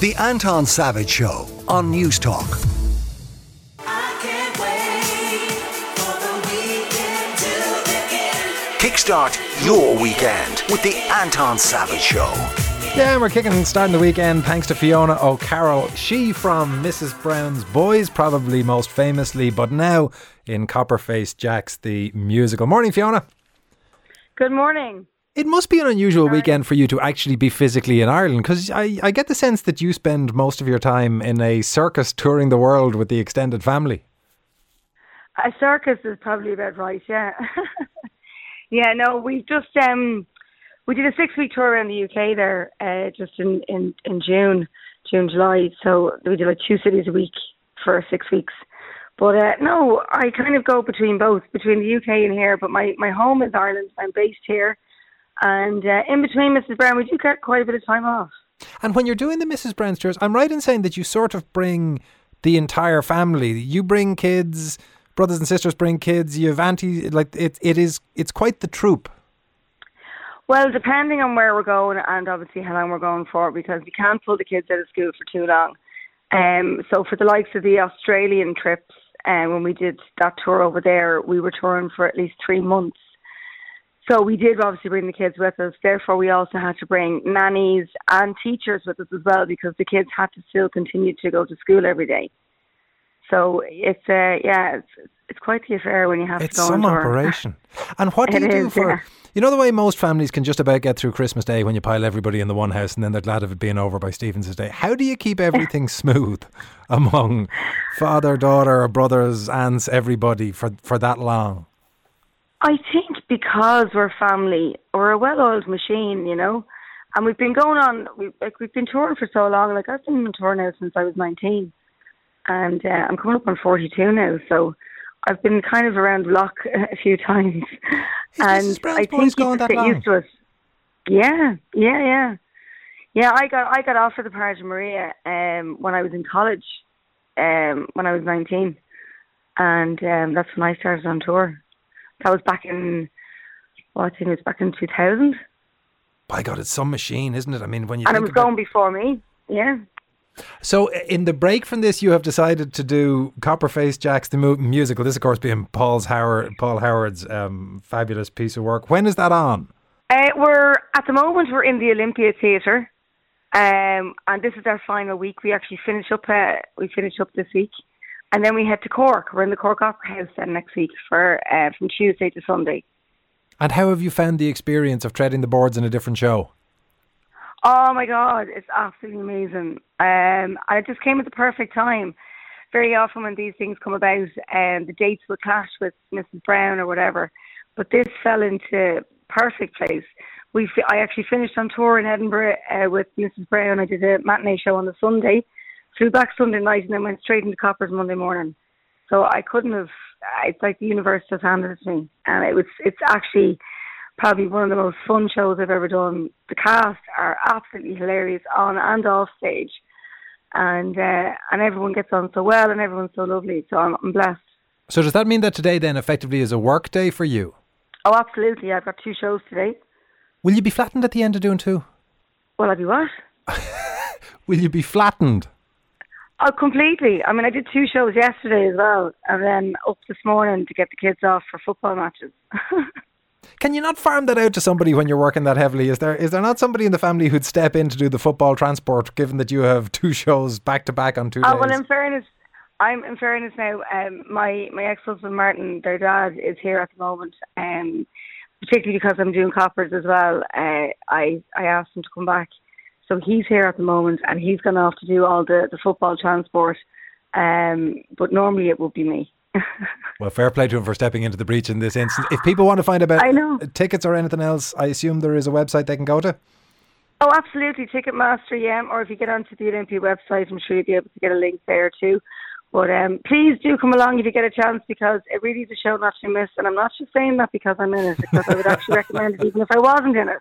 The Anton Savage Show on Newstalk. Kickstart your weekend with the Anton Savage Show. Yeah, we're kicking starting the weekend thanks to Fiona O'Carroll. She from Mrs. Brown's Boys, probably most famously, but now in Copper Face Jacks, the musical. Morning, Fiona. Good morning. It must be an unusual weekend for you to actually be physically in Ireland because I, I get the sense that you spend most of your time in a circus touring the world with the extended family. A circus is probably about right, yeah. yeah, no, we just um we did a six week tour around the UK there, uh, just in, in, in June, June, July. So we did like two cities a week for six weeks. But uh, no, I kind of go between both, between the UK and here. But my, my home is Ireland. I'm based here. And uh, in between Mrs. Brown, we do get quite a bit of time off. And when you're doing the Mrs. Brown's tours, I'm right in saying that you sort of bring the entire family. You bring kids, brothers and sisters bring kids. You have auntie, like it. It is. It's quite the troop. Well, depending on where we're going and obviously how long we're going for, because we can't pull the kids out of school for too long. Um, so for the likes of the Australian trips, um, when we did that tour over there, we were touring for at least three months. So we did obviously bring the kids with us. Therefore, we also had to bring nannies and teachers with us as well because the kids had to still continue to go to school every day. So it's uh, yeah, it's it's quite the affair when you have It's to go some on tour. operation. And what do It you do is, for? yeah. You know the way most families can just about get through Christmas Day when you pile everybody in the one house and then they're glad of it being over by Stephen's Day. How do you keep everything smooth among father, daughter, brothers, aunts, everybody for for that long? I think because we're family, we're a well-oiled machine, you know, and we've been going on. We like we've been touring for so long. Like I've been on tour now since I was nineteen, and uh, I'm coming up on forty-two now. So I've been kind of around the block a few times, and I think you going just get used to it. Yeah, yeah, yeah, yeah. I got I got offered the part of Maria um, when I was in college, um, when I was nineteen, and um, that's when I started on tour. That was back in, well, I think it was back in 2000. By God, it's some machine, isn't it? I mean, when you And it was about going before me. Yeah. So, in the break from this, you have decided to do Copper Face Jacks the mu- musical. This, of course, being Paul's Howard, Paul Howard's um, fabulous piece of work. When is that on? Uh, we're, at the moment, we're in the Olympia Theatre. Um, and this is our final week. We actually finish up, uh, we finish up this week. And then we head to Cork. We're in the Cork Opera House then next week for, uh, from Tuesday to Sunday. And how have you found the experience of treading the boards in a different show? Oh my God, it's absolutely amazing. Um, and it just came at the perfect time. Very often when these things come about, um, the dates will clash with Mrs. Brown or whatever. But this fell into perfect place. We, I actually finished on tour in Edinburgh uh, with Mrs. Brown. I did a matinee show on the Sunday, flew back Sunday night, and then went straight into Coppers Monday morning. So I couldn't have. It's like the universe just handed it to me, and it was. It's actually probably one of the most fun shows I've ever done. The cast are absolutely hilarious on and off stage, and uh, and everyone gets on so well, and everyone's so lovely. So I'm, I'm blessed. So, does that mean that today then effectively is a work day for you? Oh, absolutely. I've got two shows today. Will you be flattened at the end of doing two? Will I be what? Will you be flattened? Oh, completely. I mean, I did two shows yesterday as well, and then up this morning to get the kids off for football matches. Can you not farm that out to somebody when you're working that heavily? Is there is there not somebody in the family who'd step in to do the football transport, given that you have two shows back to back on two Oh days? well, in fairness, I'm in fairness now. Um, my my ex husband Martin, their dad, is here at the moment. Um, particularly because I'm doing coppers as well. Uh, I I asked him to come back, so he's here at the moment, and he's going to have to do all the the football transport. Um, but normally it would be me. Well, fair play to him for stepping into the breach in this instance. If people want to find about I know. tickets or anything else, I assume there is a website they can go to. Oh, absolutely. Ticketmaster, yeah. Or if you get onto the Olympia website, I'm sure you'll be able to get a link there too. But um, please do come along if you get a chance because it really is a show not to miss. And I'm not just saying that because I'm in it, because I would actually recommend it even if I wasn't in it.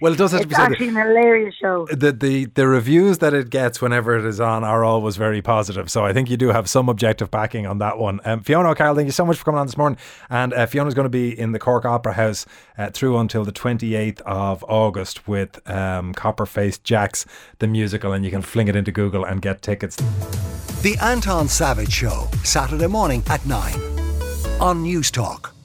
Well, it does have It's to be said. actually an hilarious show. The, the the reviews that it gets whenever it is on are always very positive. So I think you do have some objective backing on that one. Um, Fiona O'Carroll, thank you so much for coming on this morning. And uh, Fiona's going to be in the Cork Opera House uh, through until the 28th of August with um, Copper Faced Jacks, the musical. And you can fling it into Google and get tickets. The Anton Savage Show, Saturday morning at 9 on Newstalk.